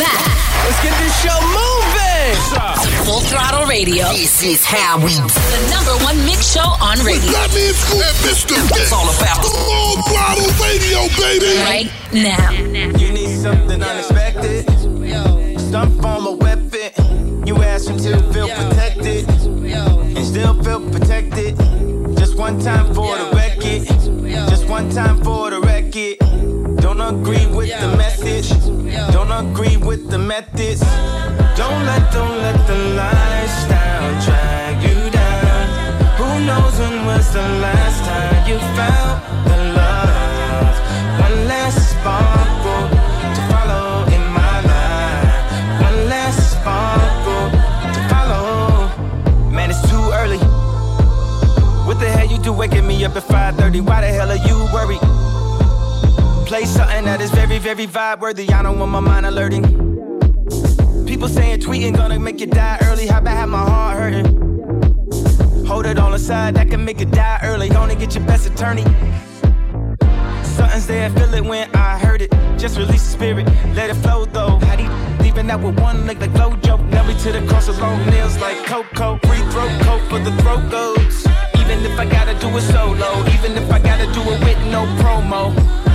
back. Let's get this show moving. Full Throttle Radio. This is how we do. The number one mix show on radio. That means Scoop and Mr. It's all about the Full Throttle Radio, baby. Right now. You need something unexpected. Some form of weapon. You ask him to feel protected. And still feel protected. Just one time for the record. Just one time for the record. Don't agree with the message. Don't agree with the methods. Don't let, don't let the lifestyle drag you down. Who knows when was the last time you felt the love? One last sparkle to follow in my life. One last sparkle to follow. Man, it's too early. What the hell you do waking me up at 5:30? Why the hell are you worried? Play something that is very, very vibe worthy. I don't want my mind alerting. People saying tweeting gonna make you die early. How about have my heart hurting? Hold it on the side, that can make you die early. Gonna get your best attorney. Something's there, feel it when I heard it. Just release the spirit, let it flow though. How do leaving out with one leg like Flojo? Now we to the cross of long nails like Coco. Free throat coat for the throat goes. Even if I gotta do it solo, even if I gotta do it with no promo.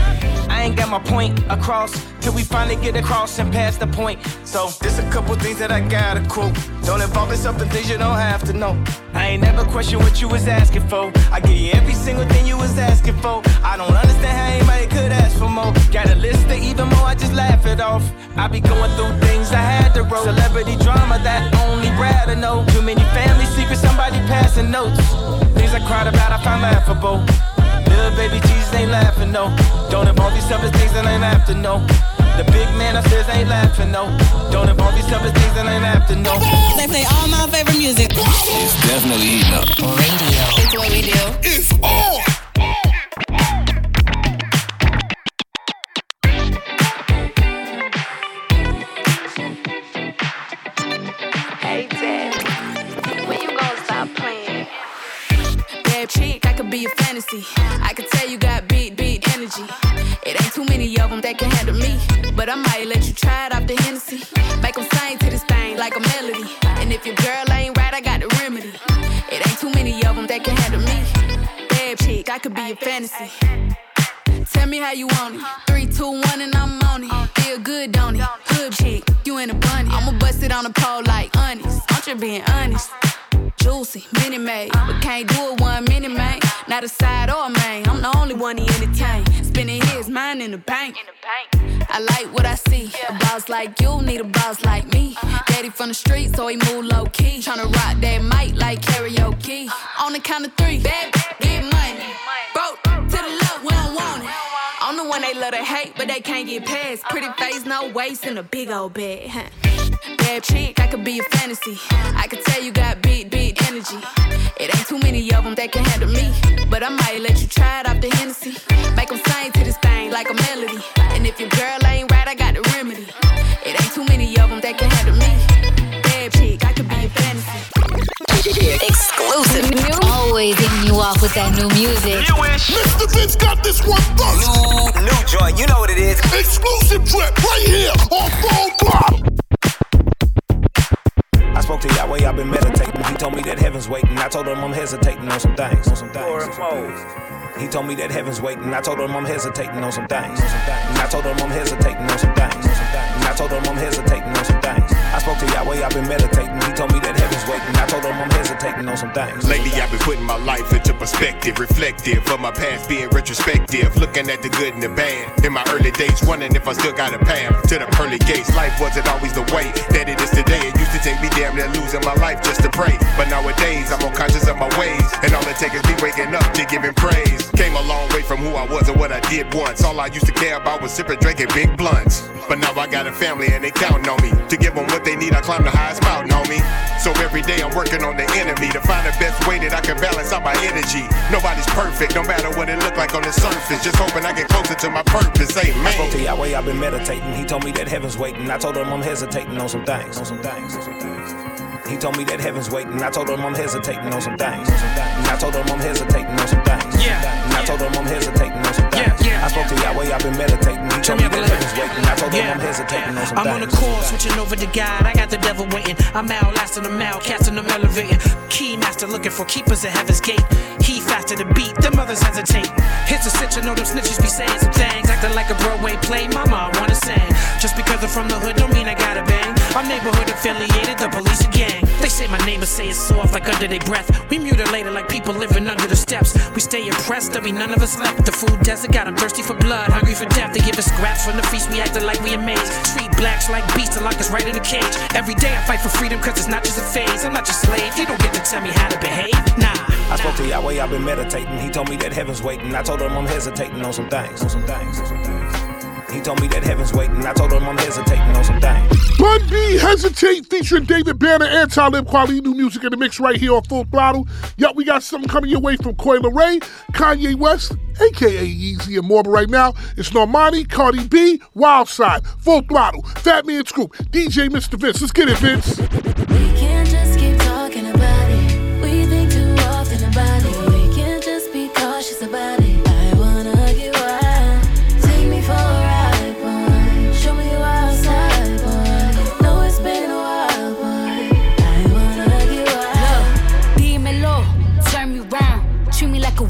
Ain't got my point across till we finally get across and pass the point. So there's a couple things that I gotta quote. Don't involve yourself in things you don't have to know. I ain't never question what you was asking for. I give you every single thing you was asking for. I don't understand how anybody could ask for more. Got a list of even more, I just laugh it off. I be going through things I had to roll. Celebrity drama that only Brad know. Too many family secrets, somebody passing notes. Things I cried about, I find laughable. Little baby Jesus ain't laughing, no. Don't involve yourself in things that ain't have to know. The big man upstairs ain't laughing, no. Don't involve yourself in things that ain't have to know. They play all my favorite music. It's definitely heating up. It's what we do. It's on. Hey, Daddy, when you gonna stop playing? Bad chick, I could be a fantasy. Many of them that can handle me. But I might let you try it off the Hennessy. Make them sing to this thing like a melody. And if your girl ain't right, I got the remedy. It ain't too many of them that can handle me. Bad chick, I could be a fantasy. Tell me how you want it. Three, two, one, and I'm on it. Feel good, don't it? Hood chick, you in a bunny. I'ma bust it on the pole like honest. I'm just being honest. Juicy, mini made, but can't do it one mini man. Not a side or a main. I'm the only one he entertain. Spending his mind in the bank. In the bank. I like what I see. A boss like you need a boss like me. Daddy from the street, so he move low key. Tryna rock that mic like karaoke. On the count of three, bad, get money. Broke to the left, we don't want it. I'm the one they love to hate, but they can't get past. Pretty face, no waist, and a big old huh. Bad chick, I could be a fantasy. I could tell you got big, big energy. It ain't too many of them that can handle me. But I might let you try it off the Hennessy. Make them sing to this thing like a melody. And if your girl ain't right, I got the remedy. It ain't too many of them that can handle me. Bad chick, I could be a fantasy. Exclusive. Always hitting you off with that new music. You wish. Mr. Vince got this one first. new, new joint. You know what it is. Exclusive drip right here on Full Throttle. I spoke to Yahweh, I've been meditating. He told me that heaven's waiting. I told him I'm hesitating on some things. On some things. on some things. He told me that heaven's waiting. I told him I'm hesitating on some things. on some things. And I told him I'm hesitating on some things. on some things. And I told him I'm hesitating spoke to Yahweh, I've been meditating. He told me that heaven's waiting. I told him I'm hesitating on some things. Lately, I've been putting my life into perspective, reflective of my past being retrospective, looking at the good and the bad. In my early days, wondering if I still got a path to the pearly gates. Life wasn't always the way that it is today. It used to take me damn near losing my life just to pray. But nowadays, I'm conscious of my ways, and all it takes is me waking up to giving praise. Came a long way from who I was and what I did once. All I used to care about was sipping, drinking big blunts. But now I got a family and they counting on me to give them what they need. I climb the highest mountain, homie. So every day I'm working on the enemy to find the best way that I can balance out my energy. Nobody's perfect, no matter what it look like on the surface. Just hoping I get closer to my purpose. I spoke to Amen. Yahweh, I've been meditating. He told me that heaven's waiting. I told him I'm hesitating on some things. On some things. On some things. He told me that heaven's waiting. I told him I'm hesitating on some things. On some things. And I told him I'm hesitating on some things. Yeah. And I told him I'm hesitating on some things. Yeah, yeah. I spoke to Yahweh, I've been meditating. Me that heaven's waiting. I told him I'm hesitating on some I'm on the course, switching over to God. I got the devil waiting. I'm outlasting them out, casting them elevating. Key master looking for keepers at heaven's gate. He faster to beat, them others hesitate. Here's a cinch, I know them snitches be saying some things. Acting like a Broadway play, mama, I wanna sing. Just because I'm from the hood, don't mean I gotta bang. I'm neighborhood affiliated, the police a gang. They say my neighbors say it's soft like under their breath. We mutilated like people living under the steps. We stay impressed, there'll be none of us left. The food desert got 'em thirsty for blood, hungry for death. They give us scraps from the feast, we acting like we amazed. Treat blacks like beasts and lock us right in a cage. Every day I fight for freedom, cause it's not just a phase. I'm not your slave, you don't get to tell me how to behave. Nah. I spoke to Yahweh, I've been meditating. He told me that heaven's waiting. I told him I'm hesitating on some things. On some things. On some things. He told me that heaven's waiting. I told him I'm hesitating on some things. Bun B Hesitate featuring David Banner, anti lib quality new music in the mix right here on Full Throttle. Yup, we got something coming your way from Coi Leray, Kanye West, aka Yeezy and more. But right now, it's Normani, Cardi B, Wild Side, Full Throttle, Fat Man Scoop, DJ Mr. Vince. Let's get it, Vince.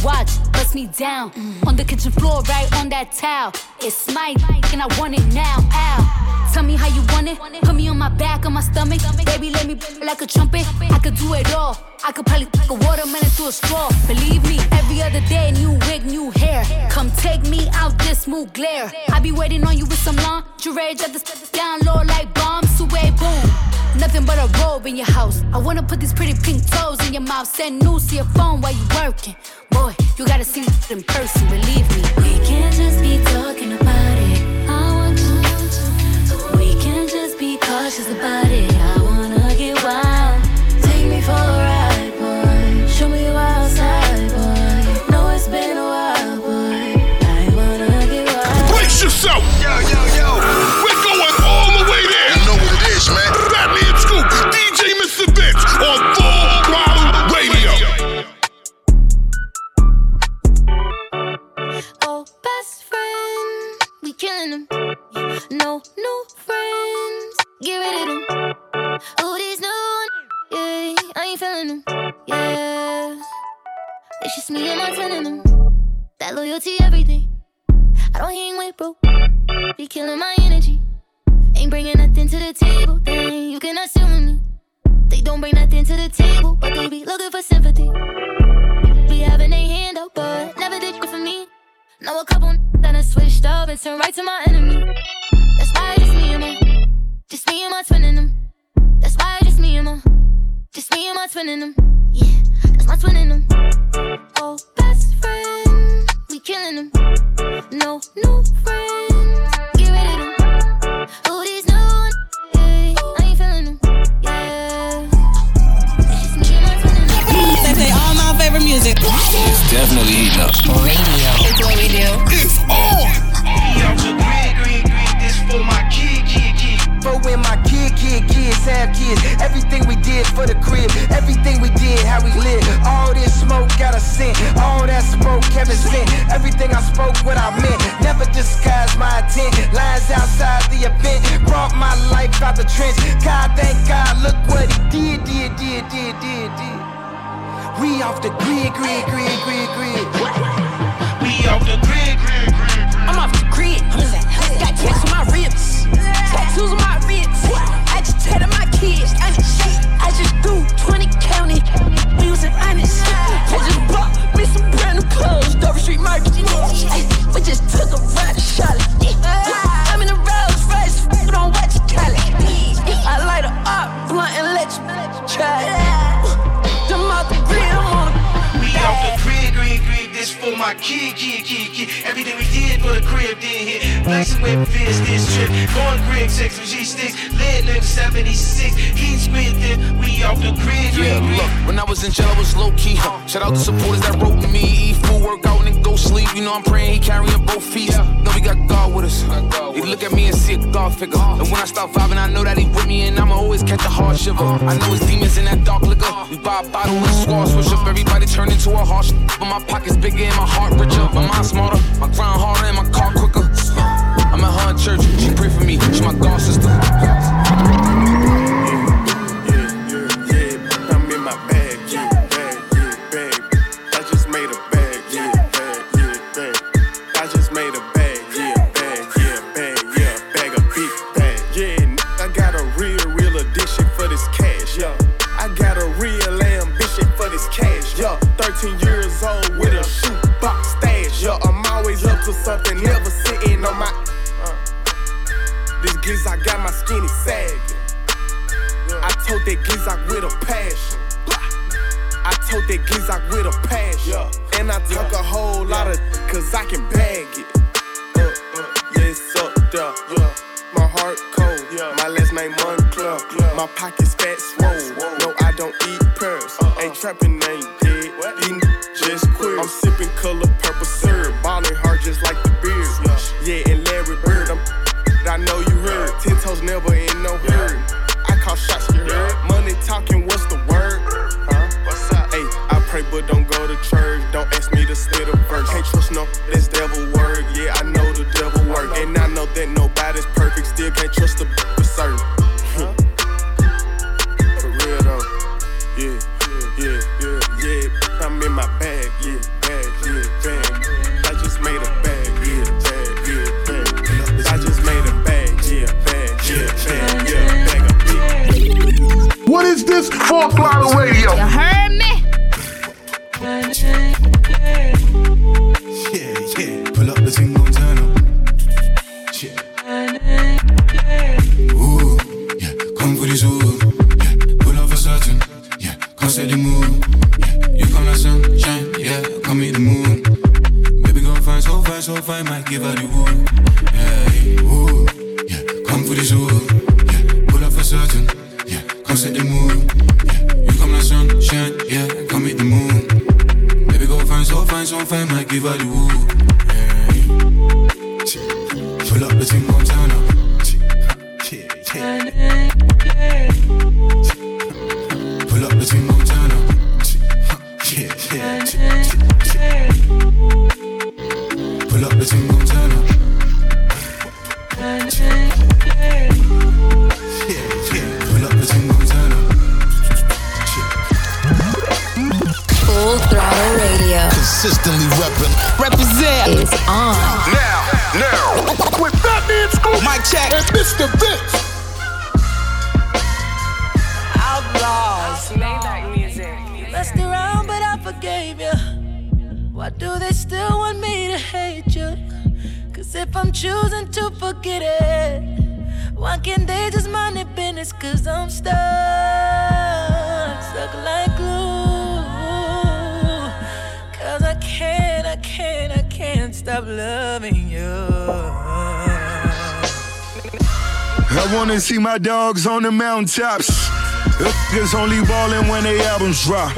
Watch, bust me down. On the kitchen floor, right on that towel. It's my and I want it now. Ow. Tell me how you want it. Put me on my back, on my stomach. Baby, let me like a trumpet. I could do it all. I could probably take a watermelon through a straw. Believe me, every other day, new wig, new hair. Come take me out this smooth glare. I be waiting on you with some lingerie. Just to down low like bombs. Sway boom. Nothing but a robe in your house. I wanna put these pretty pink toes in your mouth. Send news to your phone while you working. Boy, you gotta see it in person, believe me. We can't just be talking about it. I want to. We can't just be cautious about it. I wanna get wild. Take me for a ride, boy. Show me you outside, boy. Know it's been a while, boy. I wanna get wild. Brace yourself! Ain't feeling them. Yeah, it's just me and my twin in them. That loyalty, everything. I don't hang with bro. Be killing my energy. Ain't bringing nothing to the table. Then you cannot sit me. They don't bring nothing to the table, but they be looking for sympathy. Be having a hand out, but never did good for me. Know a couple that I switched up and turned right to my enemy. That's why just me and my, just me and my twin in them. Just me my twin in them. Yeah, that's my twin in them. Oh, best friend, we killing them. No new friends, get rid of them. Oh, these new, yeah, I ain't feeling them. Yeah, it's me and my twin in them. They play all my favorite music. It's definitely heating up. Radio. It's what we do. It's on! Yo, green, green, green, this for my kid, kid, kid. For when my kid, kid, kids have kids. Everything we did for the crib, how we live. All this smoke got a scent, all that smoke Kevin sent. Everything I spoke, what I meant. Never disguised my intent. Lies outside the event, brought my life out the trench. God, thank God, look what he did, did, did, did, did, did. We off the grid, grid, grid, grid, grid. We off the grid, grid, grid. I'm off the grid. I'm in the house, got tats on my ribs. Tattoos on my just tatted my kids. Honest. I just bought me some brand new clothes. Dover Street Market. We just took a ride to Charlotte. Kid, kid, kid, kid. Everything we did for the crib did hit. Flexing with Vince this trip. Going grid sex, refugee sticks. Lit nigga 76. He spittin', we off the grid. Yeah, look, when I was in jail, I was low key. Huh? Shout out to supporters that wrote me. Eat food, work out, and then go sleep. You know I'm praying he carrying both feet. Know we got God with us. He look at me and see a God figure. Uh. And when I start vibing, I know that he with me, and I'ma always catch a hard shiver. Uh. I know his demons in that dark liquor. Uh. We buy a bottle and squad switch up. Everybody turn into a harsh. But my pockets bigger and my heart richer. My mind smarter, my grind harder, and my car quicker. I'm at her church, she pray for me. She my God sister. That with a passion. And I talk a whole lot of cause I can Full throttle radio Consistently reppin'. Represent is on. Now, now. With Fatman Scoop. Mic check. And Mr. Vince. Outlaws. Maybach music. Messed around, but I forgave you. Why do they still want me to hate you? Cause if I'm choosing to forget it, why can't they just mind their business? Cause I'm stuck, stuck like glue. I can't, stop loving you. I wanna see my dogs on the mountaintops. Niggas only ballin' when they albums drop.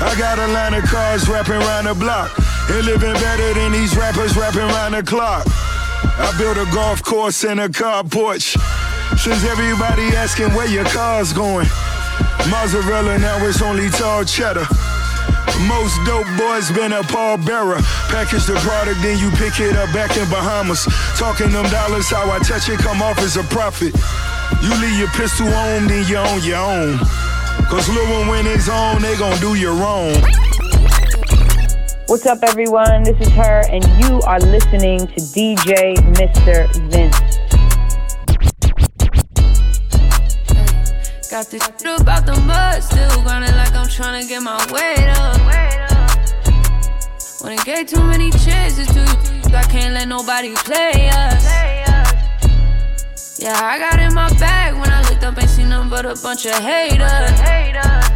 I got a line of cars rapping around the block. And living better than these rappers rapping around the clock. I built a golf course and a car porch. Since everybody asking where your car's going. Mozzarella, now it's only tall cheddar. Most dope boys been a pallbearer. Package the product, then you pick it up back in Bahamas. Talking them dollars, how I touch it, come off as a profit. You leave your pistol on, then you on your own. Cause Lil one when it's on, they gon' do you wrong. What's up, everyone? This is her, and you are listening to DJ Mr. Vince. Got this shit about the mud, still grinding like I'm trying to get my weight up. When it gave too many chances to you, I can't let nobody play us. Yeah, I got in my bag when I looked up, ain't seen nothing but a bunch of haters.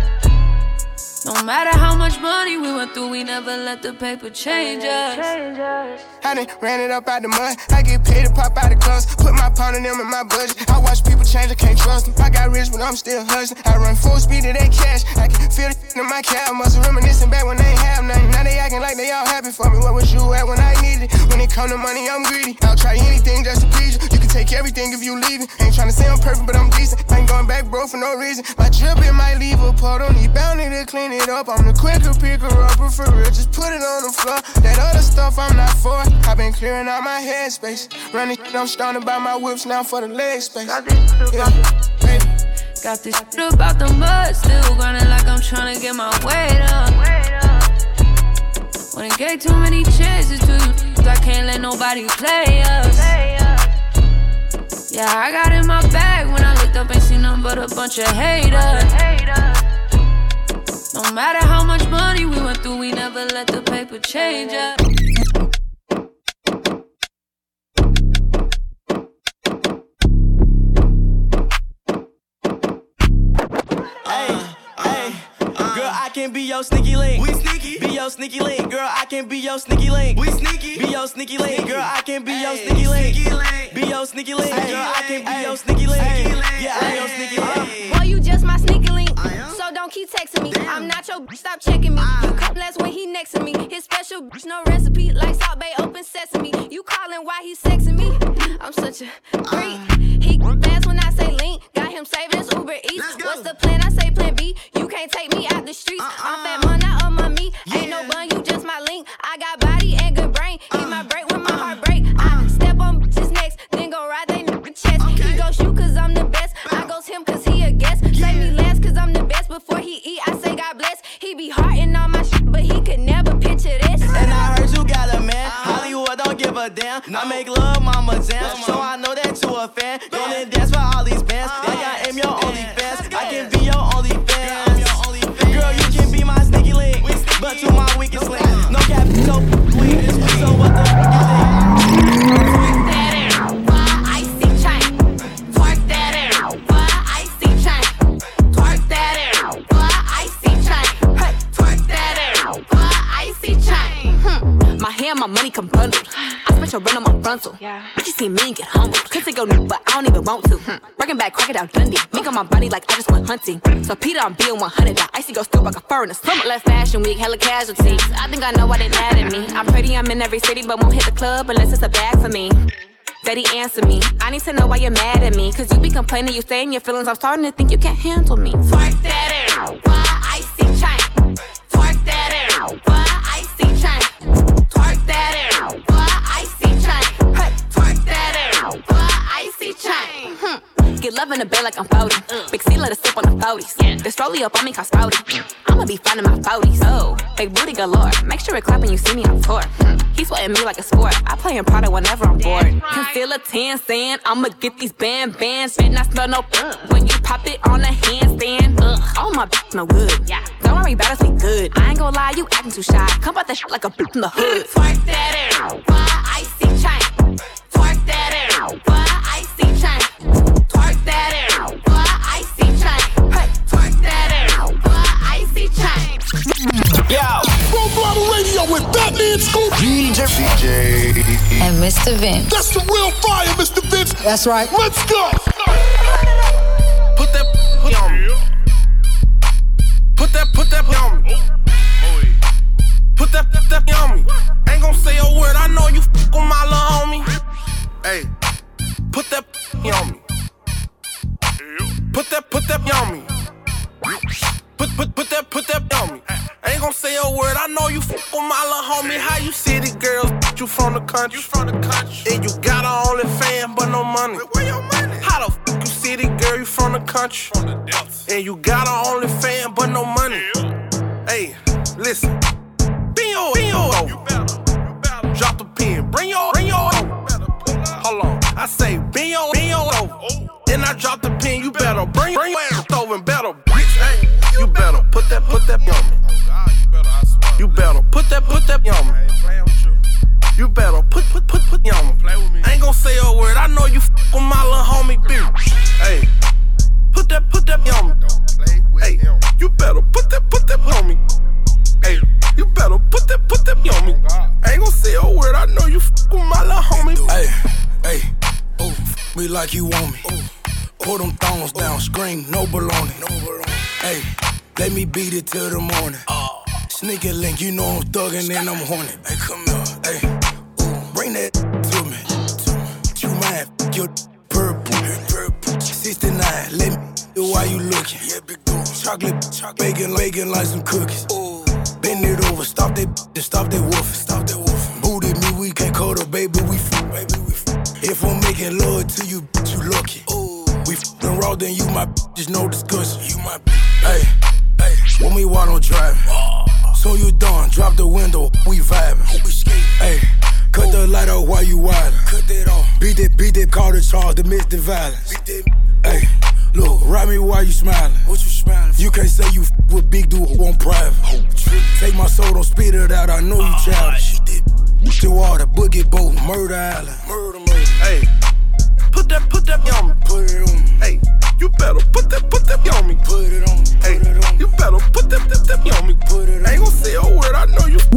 No matter how much money we went through, we never let the paper change us. I done ran it up out the mud. I get paid to pop out the clubs. Put my pound in them in my budget. I watch people change, I can't trust them. I got rich, but I'm still hustling. I run full speed to they cash. I can feel the in my cab. Must reminiscing back when they ain't have nothing. Now they acting like they all happy for me. Where was you at when I needed it? When it come to money, I'm greedy. I'll try anything just to please you. You can take everything if you leave it. Ain't tryna say I'm perfect, but I'm decent. I ain't going back, bro, for no reason. My drip in might leave a part. Don't need bounty to clean it up. I'm the quicker picker upper for real. Just put it on the floor. That other stuff I'm not for. I've been clearing out my headspace. Running, I'm starting to buy my whips now for the leg space. Yeah. Got this shit about the mud, still grinding like I'm trying to get my weight up. When it gave too many chances to you, I can't let nobody play us. Yeah, I got in my bag when I looked up, ain't seen nothing but a bunch of haters. No matter how much money we went through, we never let the paper change us. Can be your sneaky link. We sneaky. Be your sneaky link. Girl, I can be your sneaky link. We sneaky. Be your sneaky link. Girl, I can be your sneaky link. Be your sneaky link. Girl, I can be your sneaky link. Yeah, keep me. I'm not your bitch, stop checking me. You come last when he next to me. His special bitch, no recipe. Like Salt Bae, open sesame. You calling why he sexing me? I'm such a freak. He fast when I say link. Got him saving his Uber Eats. What's the plan? I say plan B. You can't take me out the streets. I'm fat man, not on my me. Ain't no bun, you just my link. I got body and good brain. Eat my break when my heart break. I step on bitches next, then go ride they chest. He go shoot cause I'm the best. I goes him cause he Before he eat, I say God bless. He be hearting all my shit, but he could never picture this. And I heard you got a man. Hollywood don't give a damn. I make love, mama jam. So I know that you a fan. Don't then dance money come bundled. I spent your rent on my frontal. Yeah. But you see me and get humbled. Could take your new, but I don't even want to. Hmm. Breaking back, crocodile Dundee. Make on my body like I just went hunting. So Peter, I'm being 100. That icy go still like a fur in the summer. Left fashion week, hella casualties. I think I know why they mad at me. I'm pretty, I'm in every city, but won't hit the club unless it's a bag for me. Daddy, answer me. I need to know why you're mad at me. Cause you be complaining, you stay in your feelings. I'm starting to think you can't handle me. Twerk that. Boy, icy chain. Get love in the bed like I'm 40. Big C let us sip on the 40s. Yeah. This rollie up on me cause spouty. I'ma be finding my 40s. Oh, big booty galore. Make sure it clap when you see me on tour. Hmm. He sweating me like a sport. I play in Prada whenever I'm bored. Conceal a 10 saying I'ma get these band bands. And I smell no when you pop it on a handstand. Oh my bitch no good. Yeah. Don't worry about us, we good. I ain't gonna lie, you acting too shy. Come out that shit like a bitch from the hood. Twerk that air. Boy, icy chain. Twerk that air. Boy, icy chain. Twerk that air. Yo. Full throttle radio with that man Scoop. DJ. DJ. And Mr. Vince. That's the real fire, Mr. Vince. That's right. Let's go. Put that put that on me. Put that, put that on me. Put that, put that on me. Ain't gon' say a word. I know you fuck with my little homie. Hey, put that on me. Put that, put that on me. Put, put, put that, put that on me. Ain't gon' say a word. I know you fuck with my little homie. How you city girls? You from the country? You from the country? And you got a only fan, but no money. Where your money? How the fuck you city girl? You from the country? From the depths. And you got a only fan, but no money. Hey, listen. Bring your. You better, you better. Drop the pen. Bring your, bring your. Hold on. I say, bend your over. Then I drop the pen. You better bring, bring you f with my little homie, bitch. Hey, put that, put that on me. Hey, you better put that, put that on me. Hey, you better put that, put that on me. Ain't gon' say a word, I know you f with my little homie. Hey, hey, ooh, me like you want me. Put them thongs down, scream, no baloney. No baloney. Hey, let me beat it till the morning. Uh, Sneaker link, you know I'm thuggin' and I'm horny. Hey, come here, hey, bring that your purple. purple. 69, let me do why you looking. Yeah, big dude. Chocolate, bacon, bacon like some cookies. Bend it over, stop that, just stop that wolf, stop that wolf. Booty me, we can't call the baby, we f- baby, we f- If I'm making love to you, bitch, you lucky. We f***ing raw, then you my bitch, there's no discussion. You my bitch. Hey, hey, when we walk on driving. So you done, drop the window, we vibing. Hey, cut the light off while you wildin'. Cut that off. Beat it, beat that, call the charge, domestic violence. Hey, look, ride me while you smiling. What you smiling? You can't say you f- with big dude on private. Oh, Take my soul, don't spit it out. I know you childish. The water, boogie boat, murder island. Murder, murder. Hey, put that, put that on me. Put it on me. Hey, you better put that, put that on me. Put it on me. Hey, you better put that, that,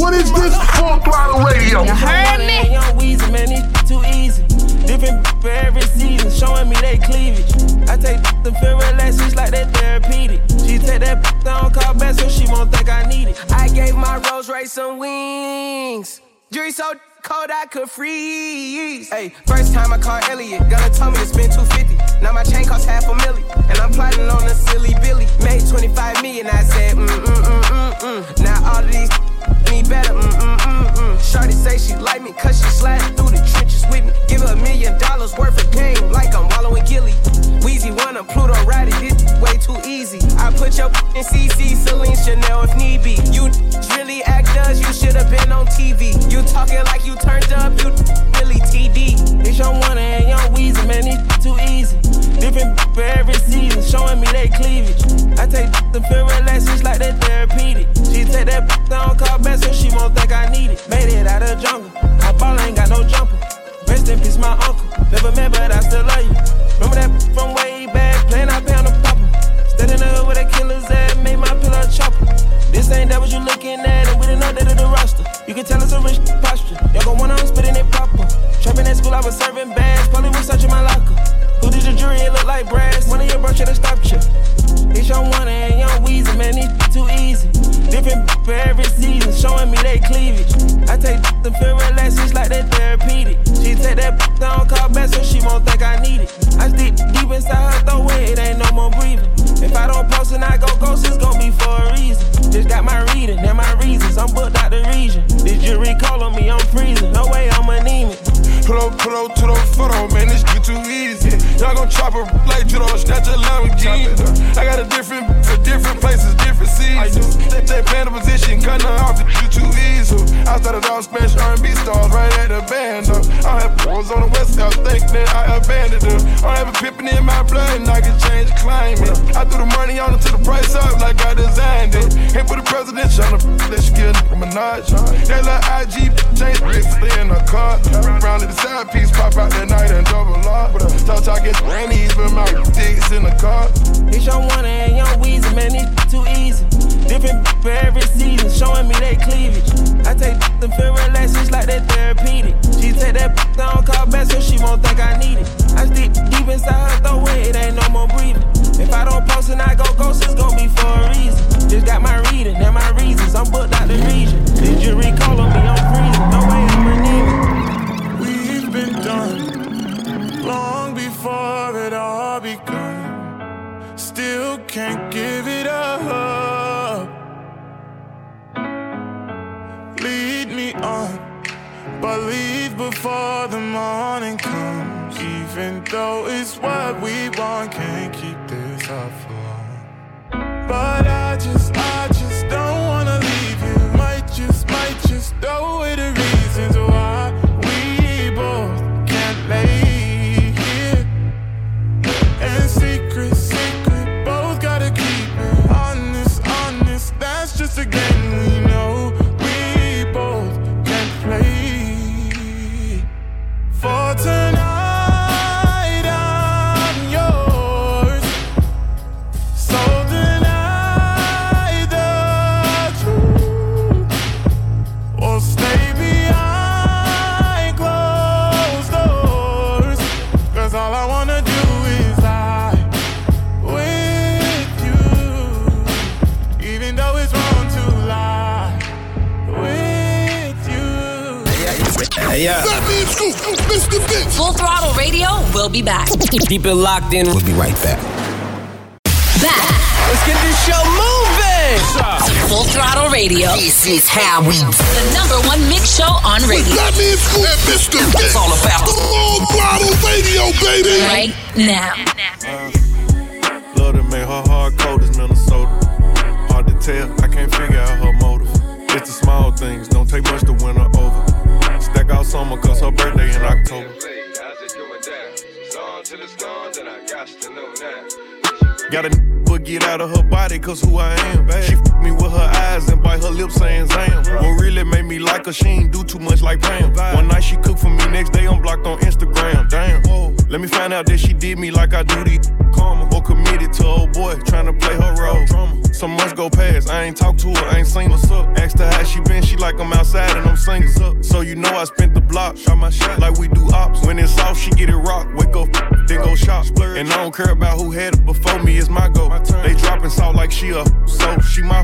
What is this full throttle radio? You heard me? Young Weezy, man, it's too easy. Different for every season, showing me they cleavage. I take them feel relax, just like that therapeutic. She take that down, call back, so she won't think I need it. I gave my Rolls Royce some wings. Jury so cold I could freeze. Hey, first time I called Elliot, gonna tell me to spend 250. Now my chain costs half a million, and I'm plotting on a silly Billy. Made 25 million, I said, mm mm mm mm. Now all of these me better, mm mm mm mm. Shorty say she like me, cause she sliding through the trenches with me. Give her a million dollars worth of game, like I'm wallowing Gilly. Weezy wanna Pluto ride it, this way too easy. I put your in CC, Celine Chanel if need be. You really actors, you should've been on TV. You talking like you turned up, you really TD. It's your one and young Weezy, man, it's too easy. Different for every season, showing me they cleavage. I take the feel relax, just like that therapeutic. She take that down, call back, so she won't think I need it. Made it out of jungle, my ball ain't got no jumper. Rest in peace, my uncle. Never met, but I still love you. Remember that from way back, playing I on the popper. The hood with a killer's ass, made my pillow chopper. This ain't that what you looking at, and we didn't know that of the roster. You can tell it's a rich posture. Y'all gon' wanna spitting it proper. Trapping at school, I was serving bags. Probably was searching my locker. Who did your jury? It look like brass. One of your bro should've stopped you. It's your one and young Weezy, Chop her like Judo, snatch a Lamborghini. I got a different for different places, different seasons. They, they playing the position, cutting off, you too easy. I started off Spanish R&B stars I abandoned her. I have a pippin in my blood, and I can change climate. I threw the money on it to the price up, like I designed it. Ain't put the presidential on the let's get a Minaj. That little IG change, stay in the car. Round the side piece, pop out that night and double up. Talk talking grannies, but my dicks in the car. It's your one and young Weezy, man, it's too easy. Different for every season, showing me they cleavage. I take them feel relax, just like that therapeutic. She take that down, call back, so she won't think I need it. I stick deep inside her throat, it ain't no more breathing. If I don't post and I go ghost, it's gon' be for a reason. Just got my reading and my reasons. I'm booked out the region. Did you recall on me? I'm freezing. On, but leave before the morning comes. Even though it's what we want, can't keep this up for long. But I just, I just don't wanna leave you. Might just, might just throw away Full Throttle Radio will be back. Keep it locked in. We'll be right back. Back. Let's get this show moving. Full Throttle Radio. This is how we The number one mix show on radio. Fatman Scoop and Mr. Vince. It's all about Full Throttle Radio, baby. Right now. Uh, love to make her hard cold as Minnesota. Hard to tell, I can't figure out her motive. It's the small things, don't take much to win her over. Stack out summer, cause her birthday in October. Got a but get out of her body, cause who I am. She f me with her eyes and bite her lips saying Zam. What really made me like her, she ain't do too much like Pam. One night she cooked for me, next day I'm blocked on Instagram. Damn. Let me find out that she did me like I do the karma. Committed to old boy, trying to play her role. Some months go past, I ain't talked to her, I ain't seen what's up. Asked her how she been, she like I'm outside and I'm singing up. So you know I spent the block, shot my shot like we do ops. When it's off, she get it rock, wake up, then go shop. And I don't care about who had it before me, it's my go. They dropping salt like she a, so she my.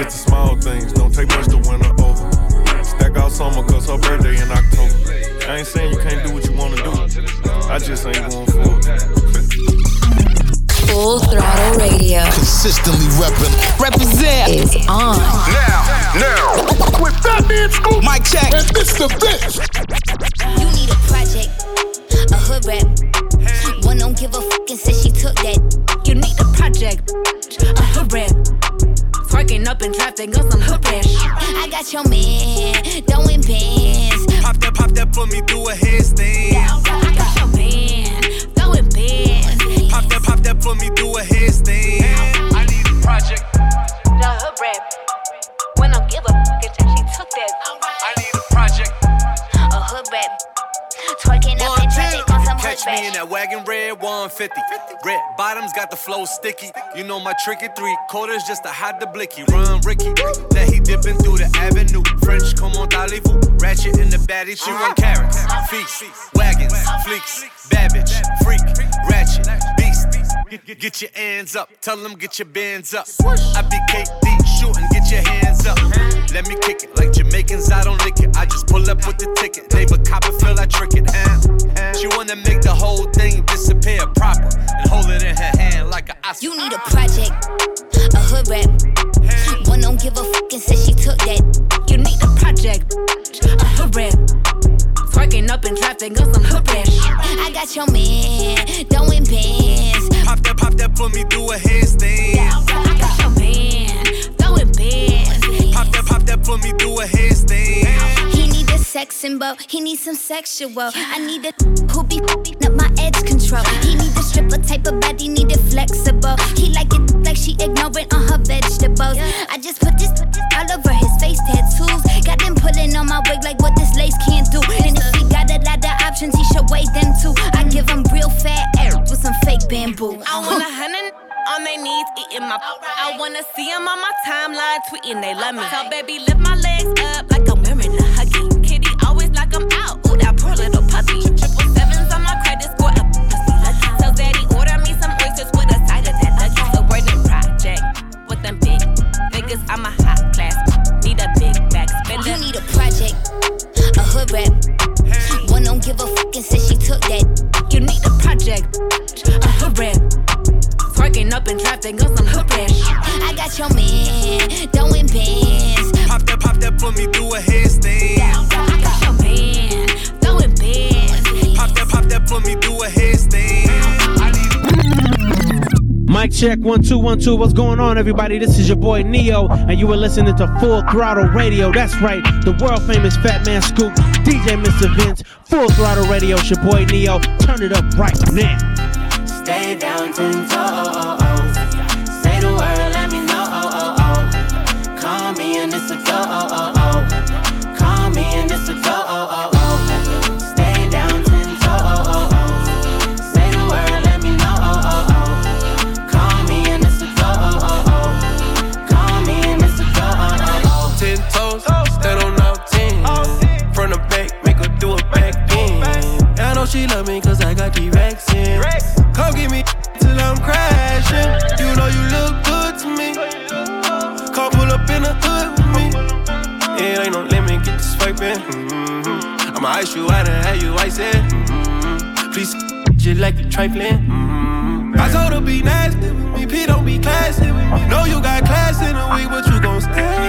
It's the small things, don't take much to win her over. Stack out summer, cause her birthday in October. I ain't saying you can't do what you wanna do. I just ain't going for it. Full Throttle Radio. Consistently reppin'. Represent is on. Now, now. With Fatman Scoop. Mic check. And Mr. Vince. You need a project, a hood rap. One don't give a fuck and said she took that. You need a project, a hood rap. Twerking up in traffic on some hood rap. I got your man, throwing bands. Pop that, pop that, put me through a headstand. I got your man, throwing bands. Pop that, pop that, put me through a headstand. I need a project. The hood rap. Catch me in that wagon red 150. Red bottoms got the flow sticky. You know my tricky three quarters just to hide the blicky. Run Ricky, that he dipping through the avenue. French, come on, vous Ratchet in the baddie, she want carrots. Feast, wagons, fleeks, babbage, freak, ratchet, Get, your hands up, tell them get your bands up. I be KD shooting, get your hands up. Let me kick it like Jamaicans, I don't lick it. I just pull up with the ticket. David Copperfield, I trick it. Huh? She wanna make the whole thing disappear proper and hold it in her hand like a Oscar. You need a project, a hood rap. One don't give a fuck and said she took that. You need a project, a hood rap. Twerking up in traffic on some hood rap. I got your man, throwing bands. Pop that, pop that, put me through a headstand. I got your man, throwing bands. Pop that, pop that, put me through a headstand. He need a sex symbol, he need some sexual. I need a who be up my edge control. He need a stripper type of body, need it flexible. He like it like she ignorant on her vegetables. I just put this all over his face tattoos. Got them pulling on my wig like what this lace can't do. Options, he should weigh them too. I give him real fat air with some fake bamboo. I want a hundred on their knees eating my. I wanna see them on my timeline tweeting they love me. So baby, lift my legs up like I'm wearing a huggy. Kitty always like I'm out. Ooh, that poor little puppy. Triple sevens on my credit score. Up. Tell daddy order me some oysters with a side of that nugget. So we're the project with them big niggas. I'm a hot class. Need a big back spender. You need a project, a hood rap. One don't give a fuck and said she took that. You need a project, a hood rap. Twerking up in traffic on some hood rap. I got your man, throwing bands. Pop that, pop that, put me through a headstand. I got your man, throwing bands. Pop that, pop that, put me through a headstand. I need Mic check one two one two. What's going on, everybody? This is your boy Neo, and you were listening to Full Throttle Radio. That's right, the world famous Fat Man Scoop, DJ Mr. Vince, Full Throttle Radio. Your boy Neo. Turn it up right now. Stay down I'ma you out and have you it. Mm-hmm. Please, just like you trifling. Mm-hmm. I told her be nasty with me, P don't be classy with me. Know you got class in a week, but you gon' stay.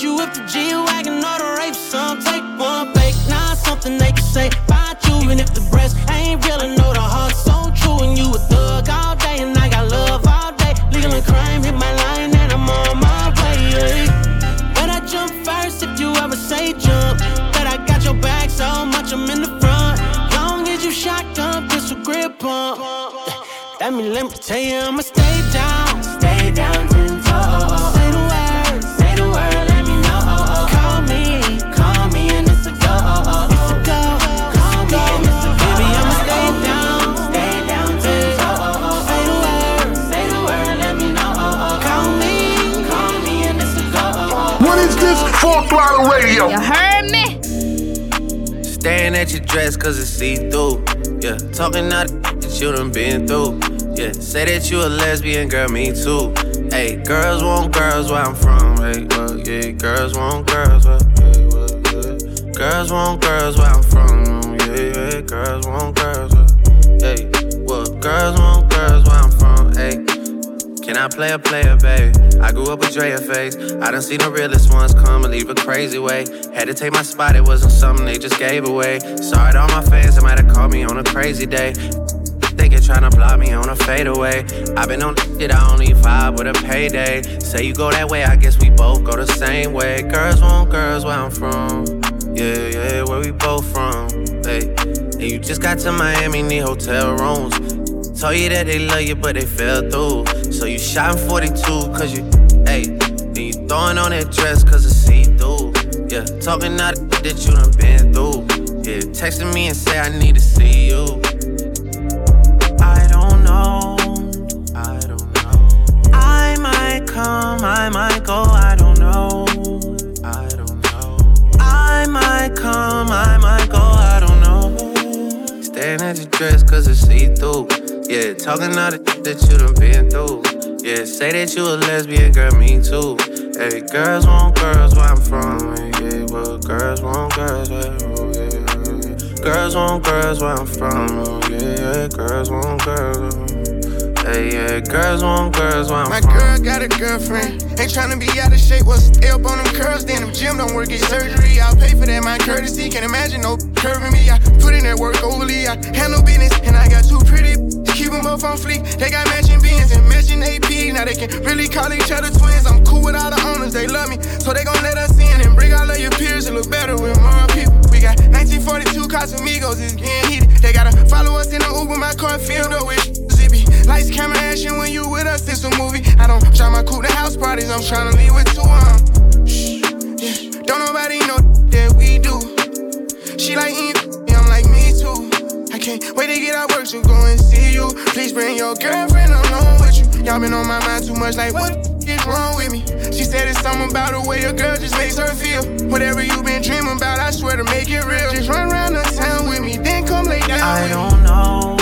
You with the G wagon or the rape some. Throttle radio. You heard me? Staring at your dress cause it's see through. Yeah, talking out that you done been through. Yeah, say that you a lesbian, girl, me too. Hey, girls want girls where I'm from. Hey, well, yeah, girls want girls where, hey, well, yeah. Girls want girls where I'm from. Yeah, yeah, girls want girls where, hey, well, girls want can I play a player, baby? I grew up with Drea face. I done seen the realest ones come and leave a crazy way. Had to take my spot, it wasn't something they just gave away. Sorry to all my fans that might have called me on a crazy day. Thinking tryna block me on a fadeaway. i been on it, I only vibe with a payday. Say you go that way, I guess we both go the same way. Girls want girls where I'm from. Yeah, yeah, where we both from. Hey, and you just got to Miami, need hotel rooms. Told you that they love you, but they fell through. So you shot in 42, cause you, hey, and you throwing on that dress, cause it's see through. Yeah, talking out that you done been through. Yeah, texting me and say I need to see you. I don't know, I don't know. I might come, I might go, I don't know. I don't know. I might come, I might go, I don't know. Staring at your dress, cause it's see through. Yeah, talking all the that you done been through. Yeah, say that you a lesbian, girl, me too. Hey, girls want girls where I'm from. Yeah, well, girls want girls where oh, yeah, yeah. Girls want girls where I'm from. Oh, yeah, yeah, girls want girls. Hey, yeah, girls want girls where I'm from. My from. girl got a girlfriend. Ain't tryna be out of shape. What's up on them curls? Then them gym don't work, get surgery. I'll pay for that, my courtesy. Can't imagine no curving me. I put in that work overly. I handle business, and I got two pretty. Keep them up on fleek. They got matching beans and matching AP. Now they can really call each other twins. I'm cool with all the owners, they love me. So they gon' let us in and bring all of your peers and look better with more people. We got 1942 Casamigos, it's getting heated. They gotta follow us in the Uber, my car filled up with zippy. Lights, camera, action when you with us, this a movie. I don't try my cool to house parties, I'm tryna leave with two of 'em. Shh, yeah. Don't nobody know that we do. She like eating, I'm like me too. I can't wait to get out work to go and see you. Please bring your girlfriend along with you. Y'all been on my mind too much, like what is wrong with me? She said it's something about the way a girl just makes her feel. Whatever you been dreaming about, I swear to make it real. Just run around the town with me, then come lay down I with don't know.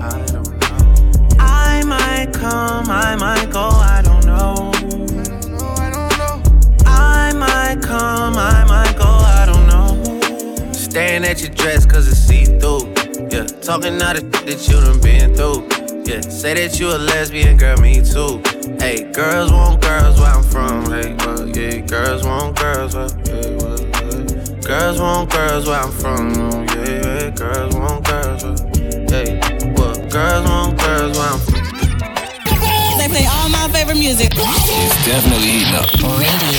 I don't know. I might come, I might go, I don't know. I might come, I might go, I don't know. Staring at your dress cause it's see through. Yeah, talking all the that you done been through. Yeah, say that you a lesbian, girl, me too. Hey, girls want girls where I'm from. Hey, well, yeah, girls want girls where, yeah, well, yeah. Girls want girls where I'm from. Oh, yeah, yeah, girls want girls where, hey, well, girls want girls where I'm from. They play all my favorite music. It's definitely heating up. Radio.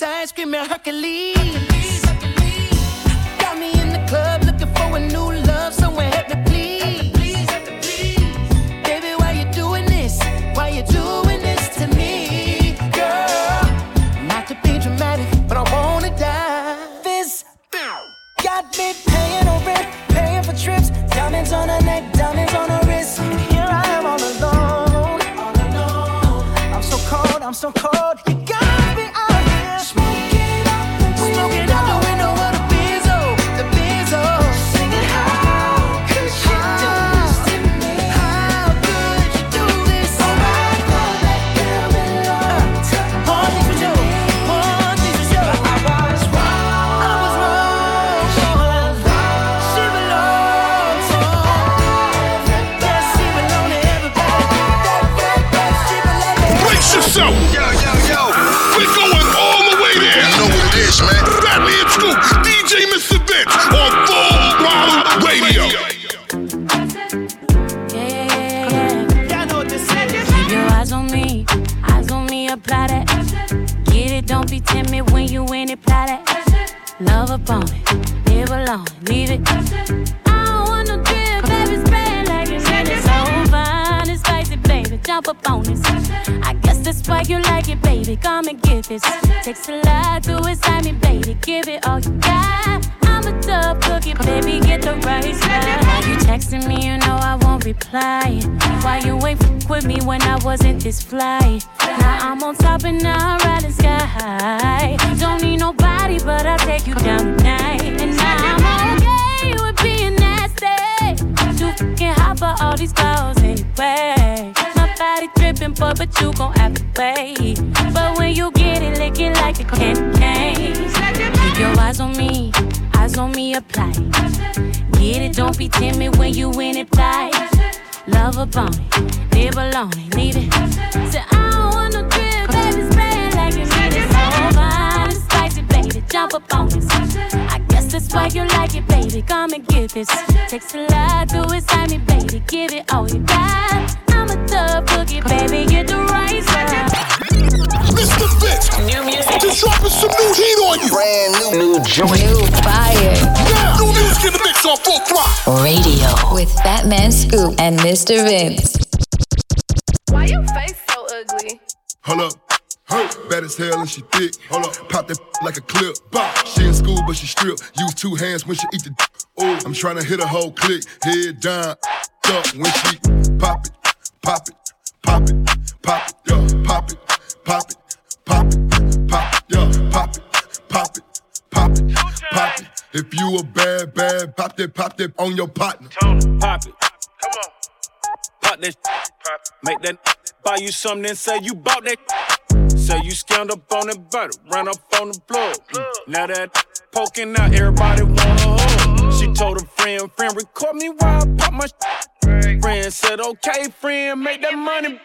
Gripping on me tight, screaming Hercules. Got me in the club looking for a new love, someone help me please. Baby, why you doing this? Why you doing this to me, girl? Not to be dramatic, but I wanna die. This got me paying on rent, paying for trips, diamonds on her neck, diamonds on her wrist. Here I am all alone, all alone. I'm so cold, I'm so cold. This. Takes a lot to excite me, baby, give it all you got. I'm a tough cookie, baby, get the right. Why you texting me, you know I won't reply. Why you ain't f- with me when I wasn't this fly? Now I'm on top and now I'm riding sky high. Don't need nobody, but I'll take you down tonight. And now I'm okay with being nasty. Too fucking hot for all these girls anyway. My body dripping, but but you gon' have to wait. But when you get it, lick it like a candy cane. Keep your eyes on me, eyes on me, apply. Get it, don't be timid when you in it, fly. Love upon it, live alone it, leave it. Say, I don't want no drip, baby, spray it like you need it. So fine and spicy, baby, jump up on this. I guess that's why you like it, baby, come and get this. Takes a lot to excite me, baby, give it all you got. I'm a tough cookie, baby, get the right side. Mr. Vince, New music. just dropping some new heat on you. Brand new. New joint. New fire. Now, new music in the mix on Full Throttle. Radio with Fatman Scoop and Mr. Vince. Why your face so ugly? Hold up. Hey, bad as hell and she thick. Hold up. Pop that like a clip. She in school, but she strip. Use two hands when she eat the. Oh, I'm trying to hit a whole click. Head down, up when she pop it, pop it, pop it, pop it, yeah, pop it, pop it, pop it, pop it, yeah, pop it, pop it, pop it, pop it. If you a bad, bad, pop that, pop that on your partner. Pop it. Come on. Pop that. Pop. Make that buy you something and say you bought that. Say you scammed up on that butter, ran up on the plug. Now that poking out, everybody wanna hug. She told a friend, friend, record me while I pop my Friend said, okay, friend, make that money.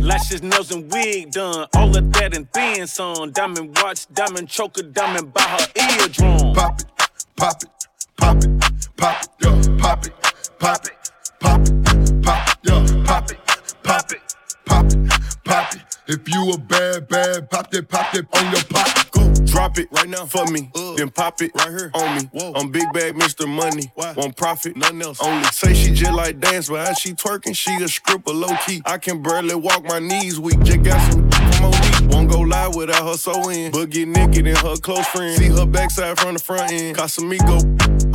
Lashes, nails, and wig done. All of that and then some. Diamond watch, diamond choker, diamond by her eardrum. Pop it, pop it, pop it, pop it, pop it, pop it, pop If you a bad, bad, pop that, pop that on your pop. Go drop it right now for me. Uh, then pop it right here on me. Whoa. I'm big bag, Mr. Money. Won't profit, nothing else. Only say she just like dance, but as she twerking, she a stripper low key. I can barely walk my knees weak. Just got some from OD. Won't go live without her so in. But get naked and her close friend. See her backside from the front end. Casamigo,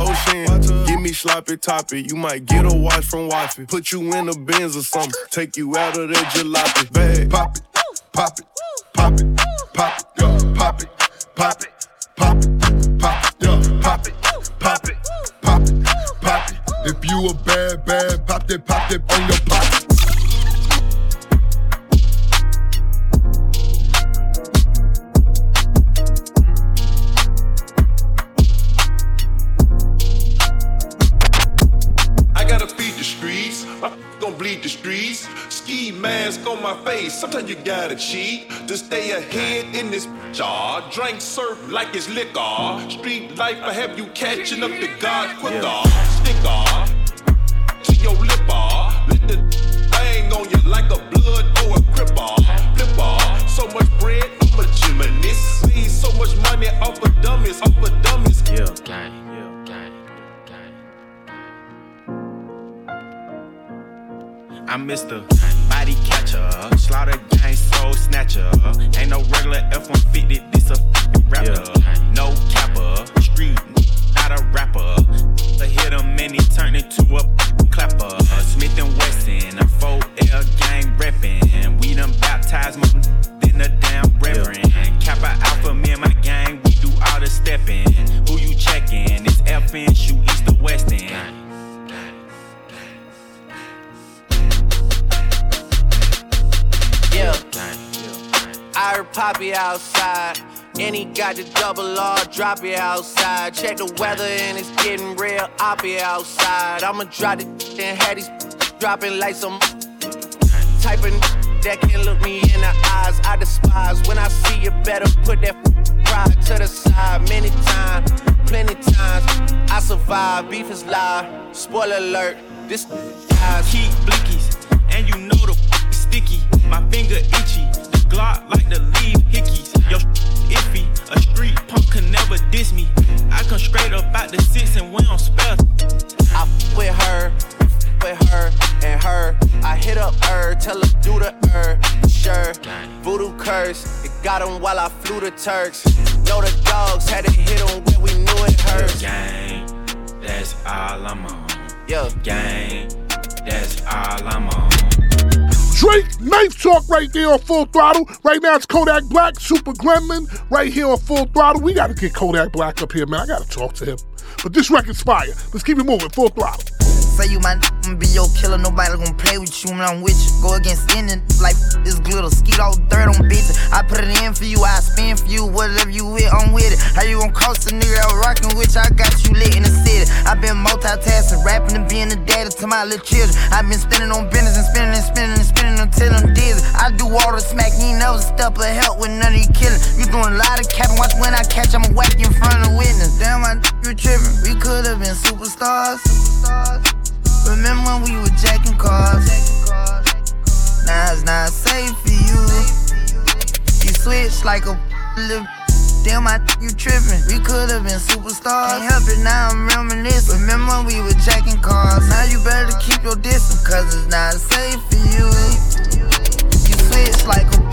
ocean. Give me sloppy toppy. You might get a watch from wifey. Put you in a Benz or something. Take you out of that jalopy. Bag. Pop it, pop it, pop it, pop it, yeah, pop it, pop it, pop it, pop it, yeah, pop it, pop it, pop it, pop it. If you a bad, bad, pop that, pop that on your pocket. I gotta feed the streets, I'm gonna bleed the streets pop. sometimes you gotta cheat to stay ahead in this jar. Drink surf like it's liquor. Street life, I have you catching up to God quicker. Sticker to your lip lipper. Let the bang on you like a blood or a cripper. Flipper. So much bread, I'm a gymnast. See so much money off of dummies, off of dummies. Yeah, gang. I'm Mr. Body Catcher, Slaughter Gang Soul Snatcher. Ain't no regular F-150, this a rapper. No capper, street, not a rapper. I hit him and he turned into a clapper. Smith and Wesson, a 4L gang reppin'. We done baptized my I heard Poppy outside. And he got the double R, drop it outside. Check the weather and it's getting real I'll be outside. I'ma drop the and have these dropping like some type of that can look me in the eyes. I despise when I see you better put that pride to the side. Many times, plenty times, I survive. Beef is live. Spoiler alert, this guys keep blickies, and you know the sticky. My finger itchy, Glock like to leave hickeys. Yo, iffy, a street punk can never diss me. I come straight up out the six and we don't spell. I f- with her, with her and her. I hit up her, tell her do the her. Sure, voodoo curse, it got him while I flew the Turks. Know the dogs had to hit him when we knew it hurt. Gang, that's all I'm on. Yeah. Gang, that's all I'm on. Drake, knife talk right there on full throttle. Right now it's Kodak Black, Super Gremlin, right here on full throttle. We gotta get Kodak Black up here, man. I gotta talk to him. But this record's fire. Let's keep it moving, full throttle. Say you my n- be your killer, nobody gonna play with you when I'm with you. Go against any like this glitter, skeet all dirt on bitches. I put it in for you, I spin for you, whatever you with, I'm with it. How you gonna cost a nigga out rockin' with? I got you lit in the city. i been multitasking, rapping and being a daddy to my little children. i been spinning on business and spinning and spinning and spinning until I'm dizzy. I do all the smack, you never step or help with none of you killing. You doing a lot of capping, watch when I catch, I'ma whack you in front of the witness. Damn, I you tripping. We could've been superstars. superstars. Remember when we were jacking cars? Now it's not safe for you. You switch like a. Damn, I you tripping. We could've been superstars. Can't help it now, I'm reminiscing. Remember when we were jacking cars? Now you better keep your distance, cause it's not safe for you. You switch like a.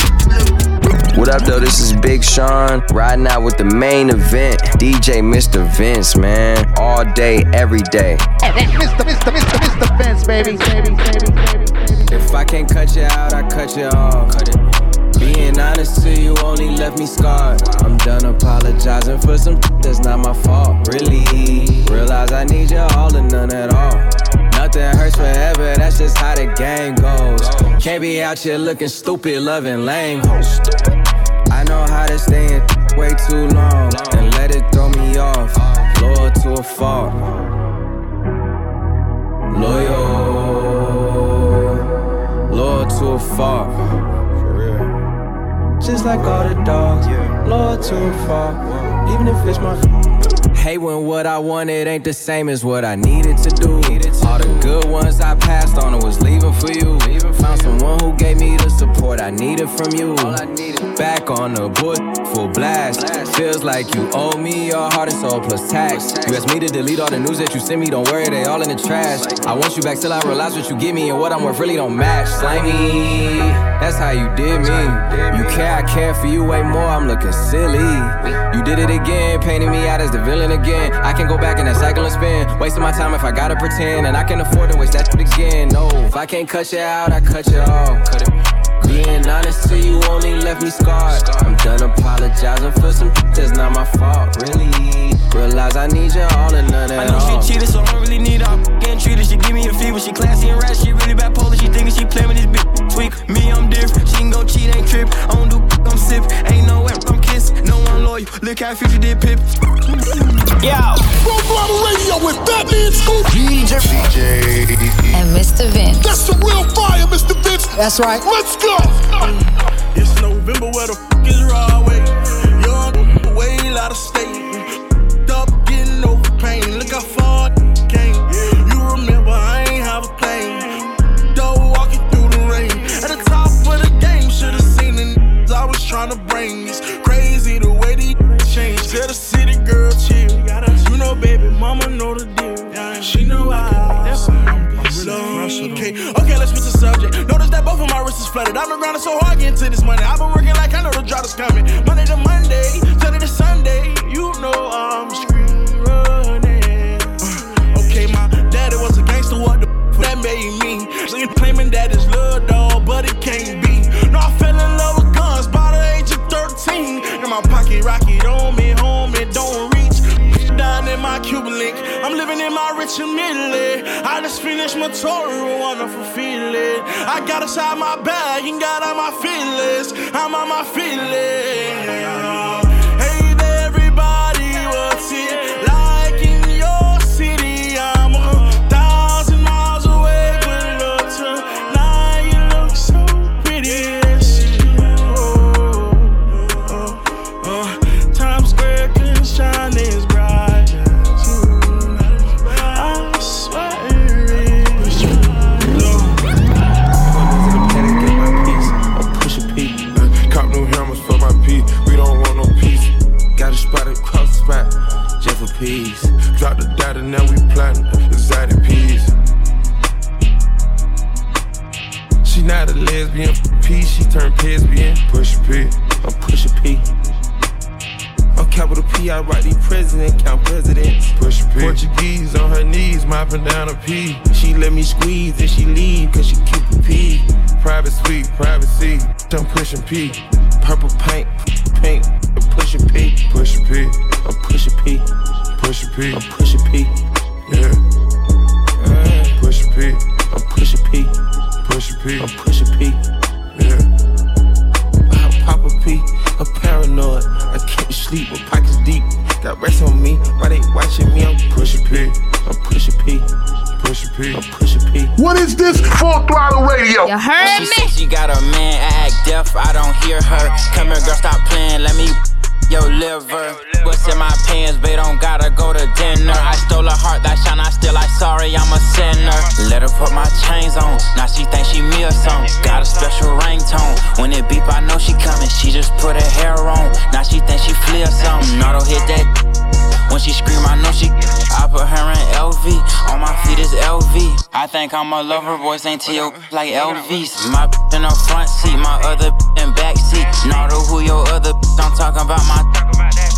What up, though? This is Big Sean riding out with the main event, DJ Mr. Vince, man. All day, every day. Mr. Mr. Mr. Mr. Vince, baby. baby, baby, baby. If I can't cut you out, I cut you off. Cut it. Being honest to you only left me scarred. I'm done apologizing for some that's not my fault. Really, realize I need you all and none at all. Nothing hurts forever, that's just how the game goes. Can't be out here looking stupid, loving lame hoes. I know how to stay in way too long and let it throw me off. Loyal to a fault. Loyal, loyal to a fault. Just like all the dogs, loyal to a fault. Even if it's my. Hate when what I wanted ain't the same as what I needed to do. All the good ones I passed on, I was leaving for you. Found someone who gave me the support I needed from you. Back on the book, full blast. Feels like you owe me your heart and soul plus tax. You asked me to delete all the news that you sent me, don't worry, they all in the trash. I want you back till I realize what you give me and what I'm worth really don't match. Slimy, that's how you did me. You care, I care for you way more, I'm looking silly. You did it again, painting me out as the villain again. I can go back in that cycle and spin. Wasting my time if I gotta pretend. And I can afford to waste that again. No, if I can't cut you out, I cut you off. Cut it. Being honest to you only left me scarred. I'm done apologizing for some that's not my fault, really. Realize I need you all and none at all. I at know all. she cheated, so I don't really need her. Getting treated, she give me a fever. She classy and rad, she really bad bipolar. She thinking she playing with this bitch. Tweak, me, I'm different. She can go cheat, ain't trip. I don't do, I'm sip. Ain't no way, I'm kiss. No one loyal. Look how future did pip. Yeah. Full throttle radio with Fatman Scoop. DJ. And Mr. Vince. That's the real fire, Mr. Vince. That's right. Let's go. It's November where the fuck is Broadway. Young, way out of state. Up, getting over pain. Look how far grinding so hard getting to this money. I've been working like I know the drop is coming. Living in my rich and middle. I just finished my tour, a wonderful feeling. I got inside my bag and got out my feelings. I'm on my feelings. P, she turned lesbian. Push a P. I'm Pusha P. I'm capital P, I write these president, count presidents. Push a P. Portuguese on her knees, mopping down a P. She let me squeeze and she leave, cause she keep a P. Private suite, privacy. I'm pushing P. Purple paint, pink, I'm Pusha P. Push a P. I'm Pusha P. Push a P. I'm Pusha P. Yeah. Push a P. I'm Pusha P. Push a P. I'm Pusha P. Yeah. I pop a P, a paranoid. I can't sleep with pockets deep. Got rest on me, why they watching me? I'm Pusha P. I'm Pusha P. Push a P. I'm Pusha P. What is this? Full throttle radio. You heard She me? said she got a man, I act deaf, I don't hear her. Come here, girl, stop playing, let me your liver. What's in my pants, babe, don't gotta go to dinner. I stole her heart, that shine, I still like sorry, I'm a sinner. Let her put my chains on, now she think she me or something. Got a special ringtone, when it beep, I know she coming. She just put her hair on, now she think she flee or something. Auto hit that. When she scream, I know she. I put her in LV. On my feet is LV. I think I'm a lover, boys ain't T.O. like LVs. My in the front seat, my other in back seat. Naruto, who your other? I'm talking about my.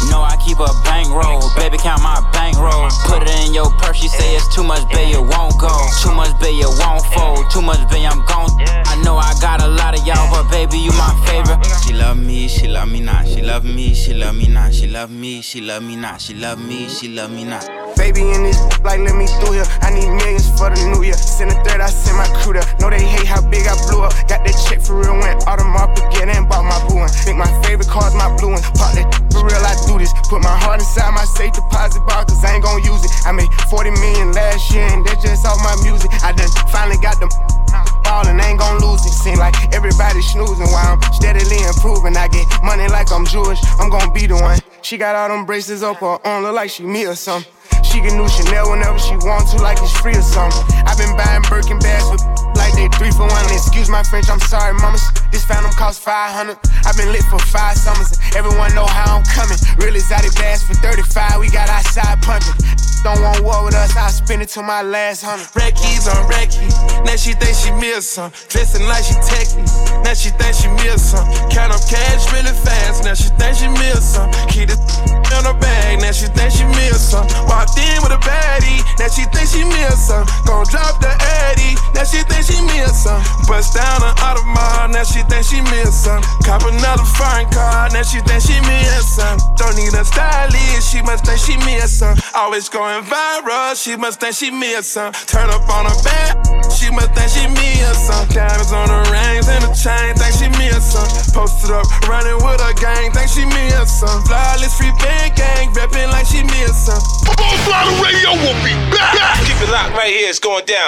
No, I keep a bankroll. Baby, count my bankroll. Put it in your purse. She say it's too much, babe, it won't go. Too much, babe, it won't fold. Too much, babe, I'm gone. I know I got a lot of y'all, but baby, you my favorite. She love me, she love me not. She love me, she love me not. She love me, she love me not. She love me, she love me not. Baby in this like let me through here. I need millions for the new year. Send a third, I send my crew there. Know they hate how big I blew up. Got that check for real, went Audemars again and bought my blue one. Think my favorite car's my blue one. Pop that for real, I do this. Put my heart inside my safe deposit box, cause I ain't gon' use it. I made 40 million last year, and that's just off my music. I done finally got them ballin', ain't gon' lose it. Seem like everybody snoozing while I'm steadily improving. I get money like I'm Jewish, I'm gon' be the one. She got all them braces up her arm, look like she me or something. She can do Chanel whenever she want to, like it's free or something. i been buying Birkin bags with like they three for one. Excuse my French, I'm sorry, mamas. This phantom cost 500. I've been lit for five summers. Everyone know how I'm coming. Real exotic bags for 35. We got outside pumping. Don't want war with us, I'll spend it till my last hundred. Red on red. Now she think she or some. Dressing like she techie. Now she think she or some. Count up cash really fast. Now she think she or some. Keep the in her bag. Now she think she or some. Walked in with a baddie. Now she think she or some. Gon' drop the Addy. Now she think she or some. Bust down an Audemars. Now she think she or some. Cop another foreign car. Now she think she or some. Don't need a stylist. She must think she or some. Always going viral. She must think she me or some. Turn up on her back. She must think she me or some. Diamonds on her rings and the chain. Think she me or some. Posted up, running with a gang. Think she me or some. Flawless free band gang. Rapping like she me or some. Full throttle radio will be back. Keep it locked right here. It's going down.